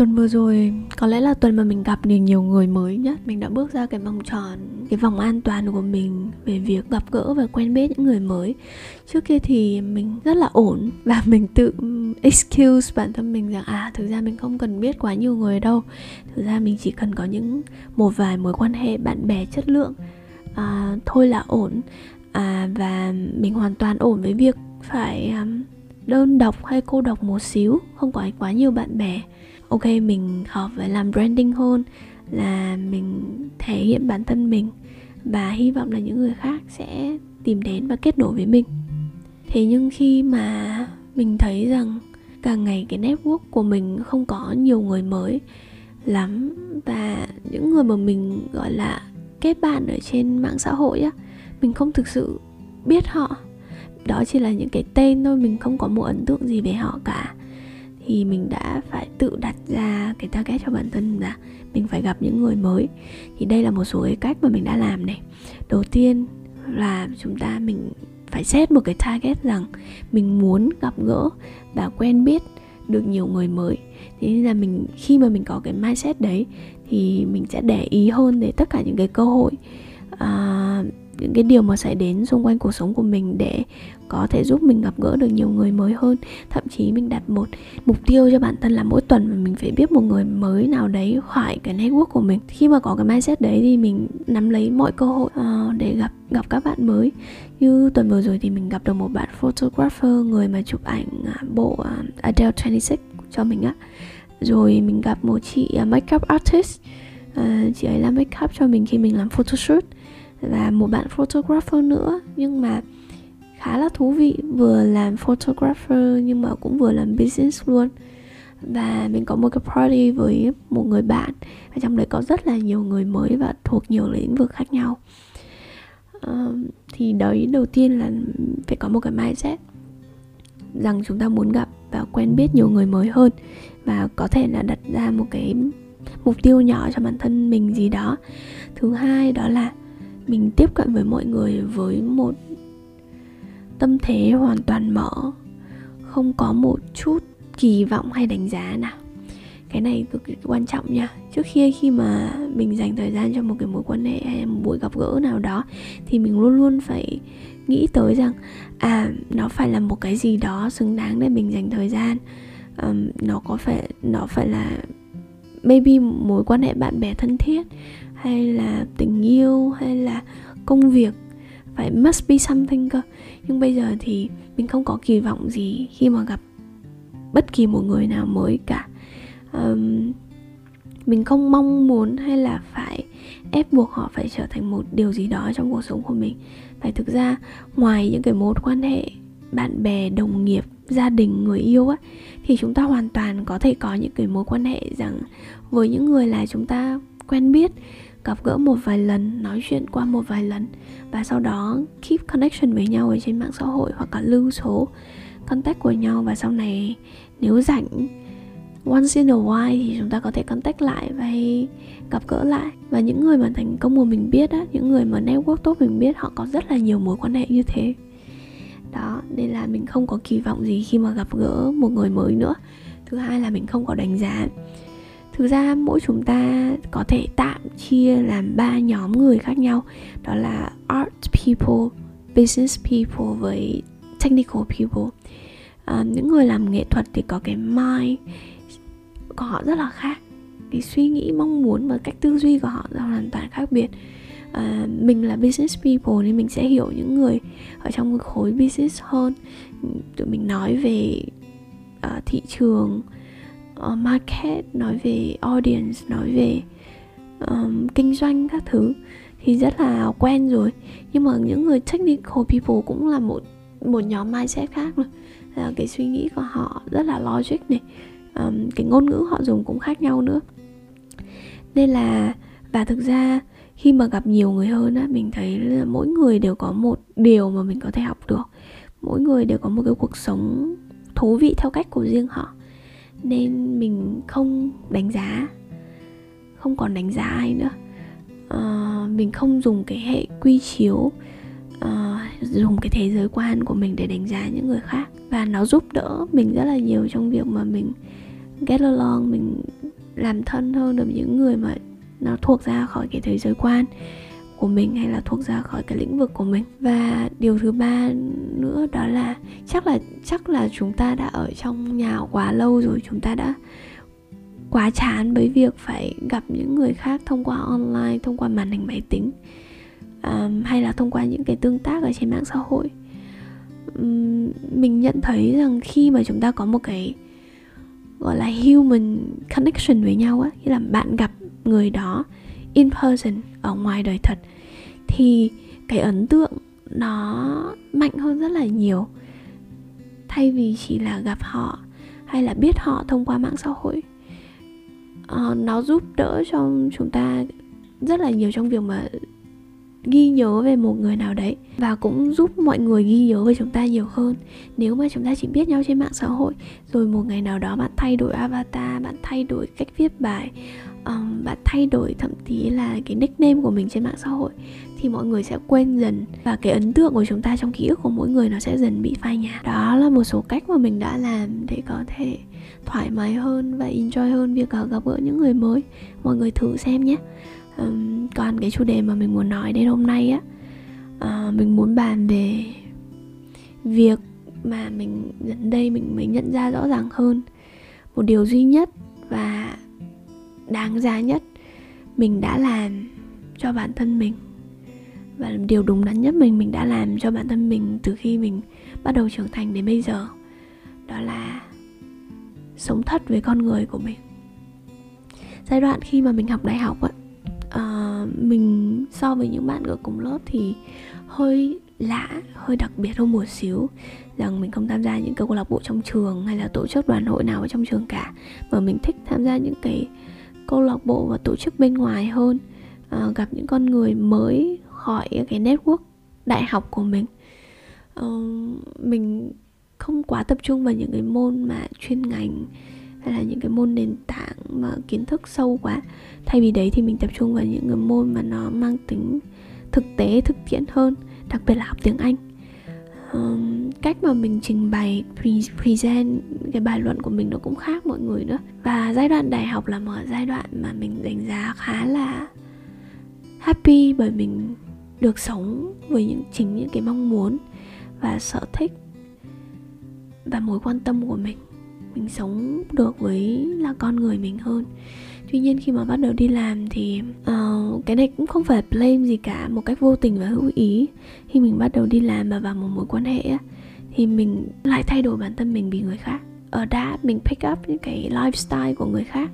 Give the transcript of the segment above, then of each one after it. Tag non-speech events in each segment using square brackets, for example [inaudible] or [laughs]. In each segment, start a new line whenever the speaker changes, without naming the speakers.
Tuần vừa rồi có lẽ là tuần mà mình gặp được nhiều người mới nhất. Mình đã bước ra cái vòng tròn, cái vòng an toàn của mình Về việc gặp gỡ và quen biết những người mới. Trước kia thì mình rất là ổn Và [laughs] mình tự excuse bản thân mình rằng À thực ra mình không cần biết quá nhiều người đâu. Thực ra mình chỉ cần có những một vài mối quan hệ bạn bè chất lượng à, Thôi là ổn. À, Và mình hoàn toàn ổn với việc phải um, đơn độc hay cô độc một xíu Không có quá nhiều bạn bè ok, mình học về làm branding hơn, là mình thể hiện bản thân mình và hy vọng là những người khác sẽ tìm đến và kết nối với mình. Thế nhưng khi mà mình thấy rằng càng ngày cái network của mình không có nhiều người mới lắm và những người mà mình, gọi là, kết bạn ở trên mạng xã hội á, mình không thực sự biết họ, đó chỉ là những cái tên thôi, mình không có một ấn tượng gì về họ cả thì mình đã phải tự đặt ra cái target cho bản thân là mình phải gặp những người mới. Thì đây là một số cái cách mà mình đã làm này. Đầu tiên là chúng ta mình phải xét một cái target rằng mình muốn gặp gỡ và quen biết được nhiều người mới. Thế nên là mình khi mà mình có cái mindset đấy thì mình sẽ để ý hơn để tất cả những cái cơ hội uh, những cái điều mà xảy đến xung quanh cuộc sống của mình để có thể giúp mình gặp gỡ được nhiều người mới hơn. Thậm chí mình đặt một mục tiêu cho bản thân là mỗi tuần mà mình phải biết một người mới nào đấy khỏi cái network của mình. Khi mà có cái mindset đấy thì mình nắm lấy mọi cơ hội uh, để gặp gặp các bạn mới. Như tuần vừa rồi thì mình gặp được một bạn photographer người mà chụp ảnh à, bộ uh, Adele 26 cho mình á. Rồi mình gặp một chị uh, makeup artist. Uh, chị ấy làm makeup cho mình khi mình làm photoshoot và một bạn photographer nữa nhưng mà khá là thú vị. Vừa làm photographer nhưng mà cũng vừa làm business luôn. Và mình có một cái party với một người bạn và trong đấy có rất là nhiều người mới và thuộc nhiều lĩnh vực khác nhau. Uh, thì đấy đầu tiên là phải có một cái mindset rằng chúng ta muốn gặp và quen biết nhiều người mới hơn và có thể là đặt ra một cái mục tiêu nhỏ cho bản thân mình gì đó. Thứ hai đó là mình tiếp cận với mọi người với một tâm thế hoàn toàn mở không có một chút kỳ vọng hay đánh giá nào. Cái này cực kỳ quan trọng nha. Trước khi khi mà mình dành thời gian cho một cái mối quan hệ hay một buổi gặp gỡ nào đó thì mình luôn luôn phải nghĩ tới rằng à nó phải là một cái gì đó xứng đáng để mình dành thời gian. Um, nó có phải nó phải là maybe mối quan hệ bạn bè thân thiết hay là tình yêu hay là công việc phải must be something cơ. Nhưng bây giờ thì mình không có kỳ vọng gì khi mà gặp bất kỳ một người nào mới cả. Um, mình không mong muốn hay là phải ép buộc họ phải trở thành một điều gì đó trong cuộc sống của mình. Phải thực ra ngoài những cái mối quan hệ bạn bè đồng nghiệp gia đình, người yêu á, thì chúng ta hoàn toàn có thể có những cái mối quan hệ rằng với những người là chúng ta quen biết, gặp gỡ một vài lần, nói chuyện qua một vài lần và sau đó keep connection với nhau ở trên mạng xã hội hoặc là lưu số contact của nhau và sau này nếu rảnh, once in a while thì chúng ta có thể contact lại và gặp gỡ lại. Và những người mà thành công của mình biết á, những người mà network tốt mình biết, họ có rất là nhiều mối quan hệ như thế đó nên là mình không có kỳ vọng gì khi mà gặp gỡ một người mới nữa. Thứ hai là mình không có đánh giá. Thực ra mỗi chúng ta có thể tạm chia làm ba nhóm người khác nhau. Đó là art people business people với technical people. À, những người làm nghệ thuật thì có cái mind của họ rất là khác. Cái suy nghĩ mong muốn và cách tư duy của họ là hoàn toàn khác biệt à, mình là business people nên mình sẽ hiểu những người ở trong cái khối business hơn. Tụi mình nói về uh, thị trường uh, market nói về audience nói về um, kinh doanh các thứ thì rất là quen rồi. Nhưng mà những người technical people cũng là một một nhóm mindset khác rồi là ờ, cái suy nghĩ của họ rất là logic này. Um, cái ngôn ngữ họ dùng cũng khác nhau nữa. Nên là và thực ra khi mà gặp nhiều người hơn á mình thấy là mỗi người đều có một điều mà mình có thể học được. Mỗi người đều có một cái cuộc sống thú vị theo cách của riêng họ. Nên mình không đánh giá không còn đánh giá ai nữa. À, mình không dùng cái hệ quy chiếu à, dùng cái thế giới quan của mình để đánh giá những người khác. Và nó giúp đỡ mình rất là nhiều trong việc mà mình get along mình làm thân hơn được những người mà nó thuộc ra khỏi cái thế giới quan của mình hay là thuộc ra khỏi cái lĩnh vực của mình. Và điều thứ ba nữa đó là chắc là chắc là chúng ta đã ở trong nhà quá lâu rồi chúng ta đã quá chán với việc phải gặp những người khác thông qua online thông qua màn hình máy tính um, hay là thông qua những cái tương tác ở trên mạng xã hội. Um, mình nhận thấy rằng khi mà chúng ta có một cái gọi là human connection với nhau á nghĩa là bạn gặp người đó in person ở ngoài đời thật thì cái ấn tượng nó mạnh hơn rất là nhiều. Thay vì chỉ là gặp họ hay là biết họ thông qua mạng xã hội uh, nó giúp đỡ cho chúng ta rất là nhiều trong việc mà ghi nhớ về một người nào đấy và cũng giúp mọi người ghi nhớ về chúng ta nhiều hơn. Nếu mà chúng ta chỉ biết nhau trên mạng xã hội rồi một ngày nào đó bạn thay đổi avatar bạn thay đổi cách viết bài um, bạn thay đổi thậm chí là cái nickname của mình trên mạng xã hội thì mọi người sẽ quên dần và cái ấn tượng của chúng ta trong ký ức của mỗi người nó sẽ dần bị phai nhạt. Đó là một số cách mà mình đã làm để có thể thoải mái hơn và enjoy hơn việc ờ, gặp gỡ những người mới. Mọi người thử xem nhé um, còn cái chủ đề mà mình muốn nói đến hôm nay á. Uh, mình muốn bàn về việc mà mình gần đây mình mới nhận ra rõ ràng hơn. Một điều duy nhất và đáng giá nhất mình đã làm cho bản thân mình. Và điều đúng đắn nhất mình mình đã làm cho bản thân mình từ khi mình bắt đầu trưởng thành đến bây giờ đó là sống thật với con người của mình. Giai đoạn khi mà mình học đại học á uh, mình so với những bạn ở cùng lớp thì hơi lạ hơi đặc biệt hơn một xíu. Rằng mình không tham gia những câu lạc bộ trong trường hay là tổ chức đoàn hội nào ở trong trường cả mà mình thích tham gia những cái câu lạc bộ và tổ chức bên ngoài hơn uh, gặp những con người mới khỏi cái network đại học của mình. Uh, mình không quá tập trung vào những cái môn mà chuyên ngành hay là những cái môn nền tảng mà kiến thức sâu quá. Thay vì đấy thì mình tập trung vào những cái môn mà nó mang tính thực tế thực tiễn hơn đặc biệt là học tiếng anh. Um, cách mà mình trình bày pre- present cái bài luận của mình nó cũng khác mọi người nữa. Và giai đoạn đại học là một giai đoạn mà mình đánh giá khá là happy bởi mình được sống với những chính những cái mong muốn và sở thích và mối quan tâm của mình mình sống được với là con người mình hơn. Tuy nhiên khi mà bắt đầu đi làm thì uh, cái này cũng không phải blame gì cả một cách vô tình và hữu ý. Khi mình bắt đầu đi làm và vào một mối quan hệ thì mình lại thay đổi bản thân mình vì người khác. Ở đã mình pick up những cái lifestyle của người khác.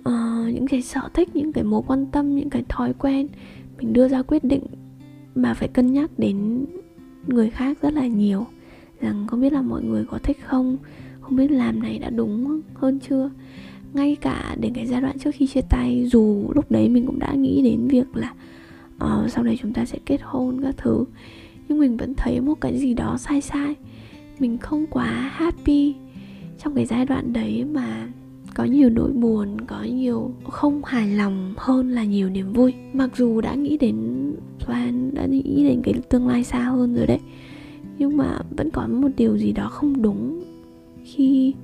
Uh, những cái sở thích những cái mối quan tâm những cái thói quen mình đưa ra quyết định mà phải cân nhắc đến người khác rất là nhiều rằng không biết là mọi người có thích không không biết làm này đã đúng hơn chưa. Ngay cả đến cái giai đoạn trước khi chia tay dù lúc đấy mình cũng đã nghĩ đến việc là uh, sau này chúng ta sẽ kết hôn các thứ nhưng mình vẫn thấy một cái gì đó sai sai. Mình không quá happy trong cái giai đoạn đấy mà có nhiều nỗi buồn có nhiều không hài lòng hơn là nhiều niềm vui. Mặc dù đã nghĩ đến plan đã nghĩ đến cái tương lai xa hơn rồi đấy nhưng mà vẫn có một điều gì đó không đúng khi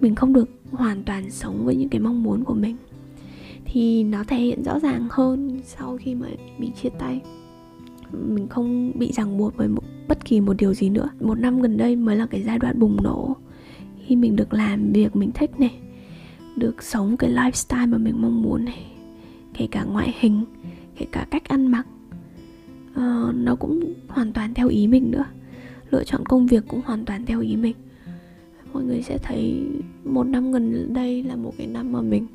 mình không được hoàn toàn sống với những cái mong muốn của mình. Thì nó thể hiện rõ ràng hơn sau khi mà bị chia tay. Mình không bị ràng buộc với một, bất kỳ một điều gì nữa. Một năm gần đây mới là cái giai đoạn bùng nổ khi mình được làm việc mình thích này được sống cái lifestyle mà mình mong muốn này kể cả ngoại hình kể cả cách ăn mặc. Uh, nó cũng hoàn toàn theo ý mình nữa lựa chọn công việc cũng hoàn toàn theo ý mình. Mọi người sẽ thấy một năm gần đây là một cái năm mà mình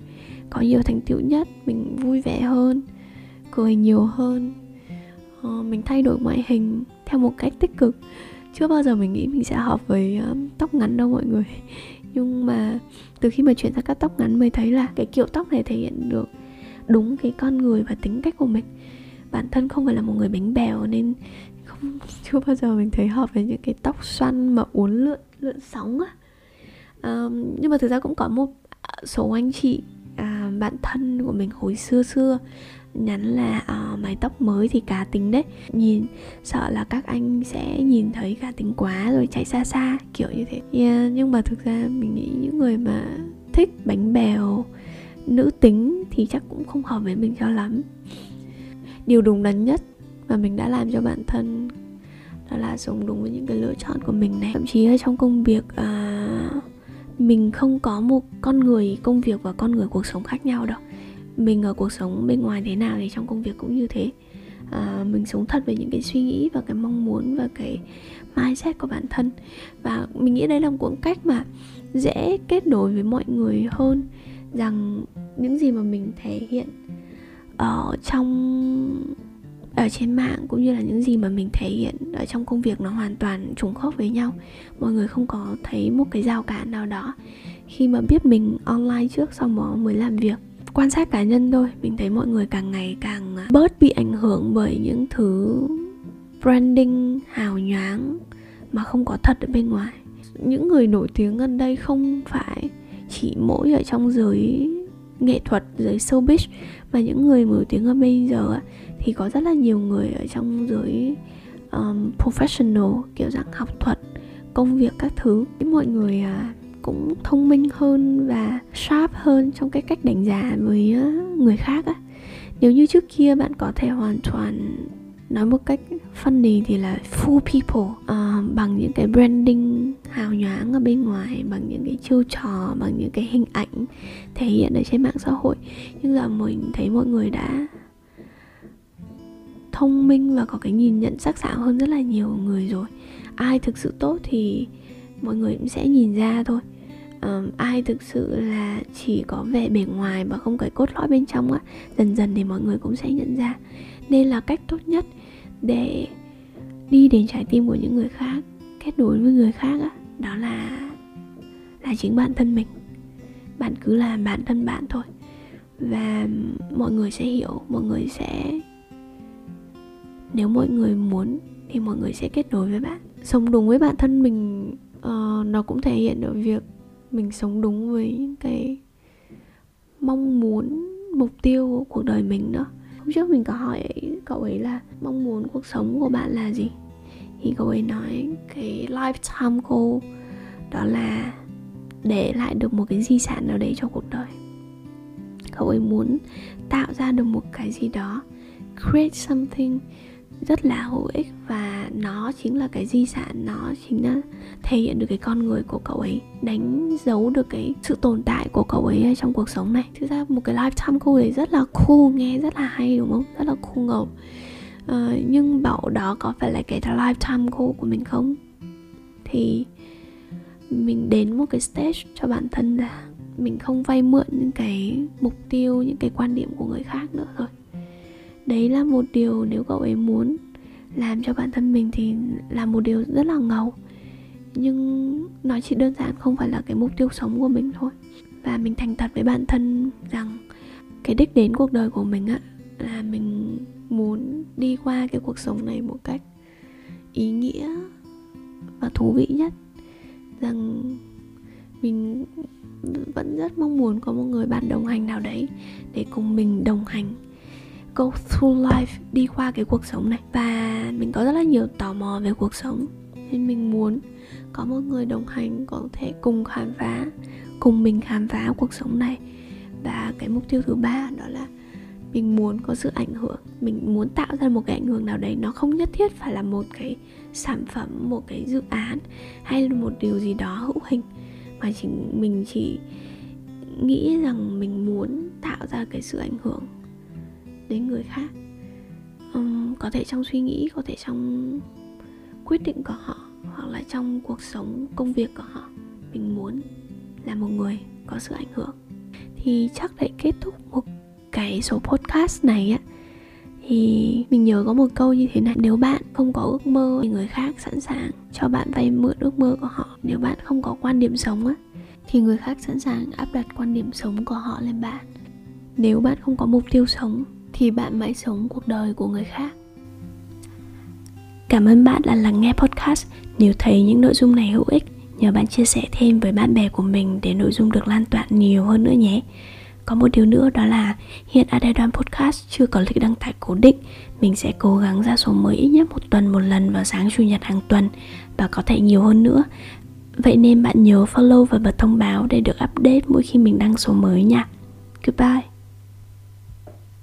có nhiều thành tựu nhất mình vui vẻ hơn cười nhiều hơn. Uh, mình thay đổi ngoại hình theo một cách tích cực. Chưa bao giờ mình nghĩ mình sẽ hợp với uh, tóc ngắn đâu mọi người. [laughs] Nhưng mà từ khi mà chuyển sang cắt tóc ngắn mới thấy là cái kiểu tóc này thể hiện được đúng cái con người và tính cách của mình. Bản thân không phải là một người bánh bèo nên không chưa bao giờ mình thấy hợp với những cái tóc xoăn mà uốn lượn lượn sóng á. Um, nhưng mà thực ra cũng có một à, số anh chị à, bạn thân của mình hồi xưa xưa nhắn là uh, mái tóc mới thì cá tính đấy. Nhìn sợ là các anh sẽ nhìn thấy cá tính quá rồi chạy xa xa kiểu như thế. Yeah, à, nhưng mà thực ra mình nghĩ những người mà thích bánh bèo nữ tính thì chắc cũng không hợp với mình cho lắm. Điều đúng đắn nhất mà mình đã làm cho bản thân đó là sống đúng với những cái lựa chọn của mình này. Thậm chí ở trong công việc à, mình không có một con người công việc và con người cuộc sống khác nhau đâu. Mình ở cuộc sống bên ngoài thế nào thì trong công việc cũng như thế. À, mình sống thật với những cái suy nghĩ và cái mong muốn và cái mindset của bản thân. Và mình nghĩ đây là một cách mà dễ kết nối với mọi người hơn rằng những gì mà mình thể hiện ở trong ở trên mạng cũng như là những gì mà mình thể hiện ở trong công việc nó hoàn toàn trùng khớp với nhau. Mọi người không có thấy một cái rào cản nào đó. Khi mà biết mình online trước xong đó mới làm việc, quan sát cá nhân thôi, mình thấy mọi người càng ngày càng à, bớt bị ảnh hưởng bởi những thứ branding hào nhoáng mà không có thật ở bên ngoài. Những người nổi tiếng gần đây không phải chỉ mỗi ở trong giới nghệ thuật, giới showbiz, mà những người nổi tiếng ở bây giờ thì có rất là nhiều người ở trong giới um, professional kiểu dạng học thuật công việc các thứ. Mọi người à, cũng thông minh hơn và sharp hơn trong cái cách đánh giá với người khác á. Nếu như trước kia bạn có thể hoàn toàn nói một cách funny thì là fool people uh, bằng những cái branding hào nhoáng ở bên ngoài bằng những cái chiêu trò bằng những cái hình ảnh thể hiện ở trên mạng xã hội. Nhưng giờ mình thấy mọi người đã thông minh và có cái nhìn nhận sắc sảo hơn rất là nhiều người rồi. Ai thực sự tốt thì mọi người cũng sẽ nhìn ra thôi. Um, ai thực sự là chỉ có vẻ bề ngoài mà không cái cốt lõi bên trong á dần dần thì mọi người cũng sẽ nhận ra. Nên là cách tốt nhất để đi đến trái tim của những người khác kết nối với người khác á đó là là chính bản thân mình. Bạn cứ làm bản thân bạn thôi. Và mọi người sẽ hiểu mọi người sẽ nếu mọi người muốn thì mọi người sẽ kết nối với bạn. Sống đúng với bản thân mình uh, nó cũng thể hiện ở việc mình sống đúng với những cái mong muốn mục tiêu của cuộc đời mình nữa hôm trước mình có hỏi cậu ấy là mong muốn cuộc sống của bạn là gì? Thì cậu ấy nói cái lifetime goal đó là để lại được một cái di sản nào đấy cho cuộc đời. Cậu ấy muốn tạo ra được một cái gì đó create something rất là hữu ích và nó chính là cái di sản nó chính là thể hiện được cái con người của cậu ấy đánh dấu được cái sự tồn tại của cậu ấy trong cuộc sống này. Thực ra một cái lifetime cô ấy rất là cool nghe rất là hay đúng không? Rất là cool ngầu. Uh, nhưng bảo đó có phải là cái lifetime goal của mình không? Thì mình đến một cái stage cho bản thân là mình không vay mượn những cái mục tiêu những cái quan điểm của người khác nữa rồi đấy là một điều nếu cậu ấy muốn làm cho bản thân mình thì là một điều rất là ngầu. Nhưng nó chỉ đơn giản không phải là cái mục tiêu sống của mình thôi. Và mình thành thật với bản thân rằng cái đích đến cuộc đời của mình á, là mình muốn đi qua cái cuộc sống này một cách ý nghĩa và thú vị nhất. Rằng mình vẫn rất mong muốn có một người bạn đồng hành nào đấy để cùng mình đồng hành go through life, đi qua cái cuộc sống này. Và mình có rất là nhiều tò mò về cuộc sống. Nên mình muốn có một người đồng hành có thể cùng khám phá, cùng mình khám phá cuộc sống này. Và cái mục tiêu thứ ba đó là mình muốn có sự ảnh hưởng. Mình muốn tạo ra một cái ảnh hưởng nào đấy. Nó không nhất thiết phải là một cái sản phẩm, một cái dự án hay là một điều gì đó hữu hình. Mà chỉ mình chỉ nghĩ rằng mình muốn tạo ra cái sự ảnh hưởng đến người khác. Um, có thể trong suy nghĩ có thể trong quyết định của họ hoặc là trong cuộc sống công việc của họ mình muốn là một người có sự ảnh hưởng. Thì chắc để kết thúc một cái số podcast này á thì mình nhớ có một câu như thế này. Nếu bạn không có ước mơ thì người khác sẵn sàng cho bạn vay mượn ước mơ của họ. Nếu bạn không có quan điểm sống á thì người khác sẵn sàng áp đặt quan điểm sống của họ lên bạn. Nếu bạn không có mục tiêu sống thì bạn mãi sống cuộc đời của người khác. Cảm ơn bạn đã lắng nghe podcast. Nếu thấy những nội dung này hữu ích, nhờ bạn chia sẻ thêm với bạn bè của mình để nội dung được lan tỏa nhiều hơn nữa nhé. Có một điều nữa đó là hiện Adedan Podcast chưa có lịch đăng tải cố định. Mình sẽ cố gắng ra số mới ít nhất một tuần một lần vào sáng chủ nhật hàng tuần Và có thể nhiều hơn nữa. Vậy nên bạn nhớ follow và bật thông báo để được update mỗi khi mình đăng số mới nha. Goodbye.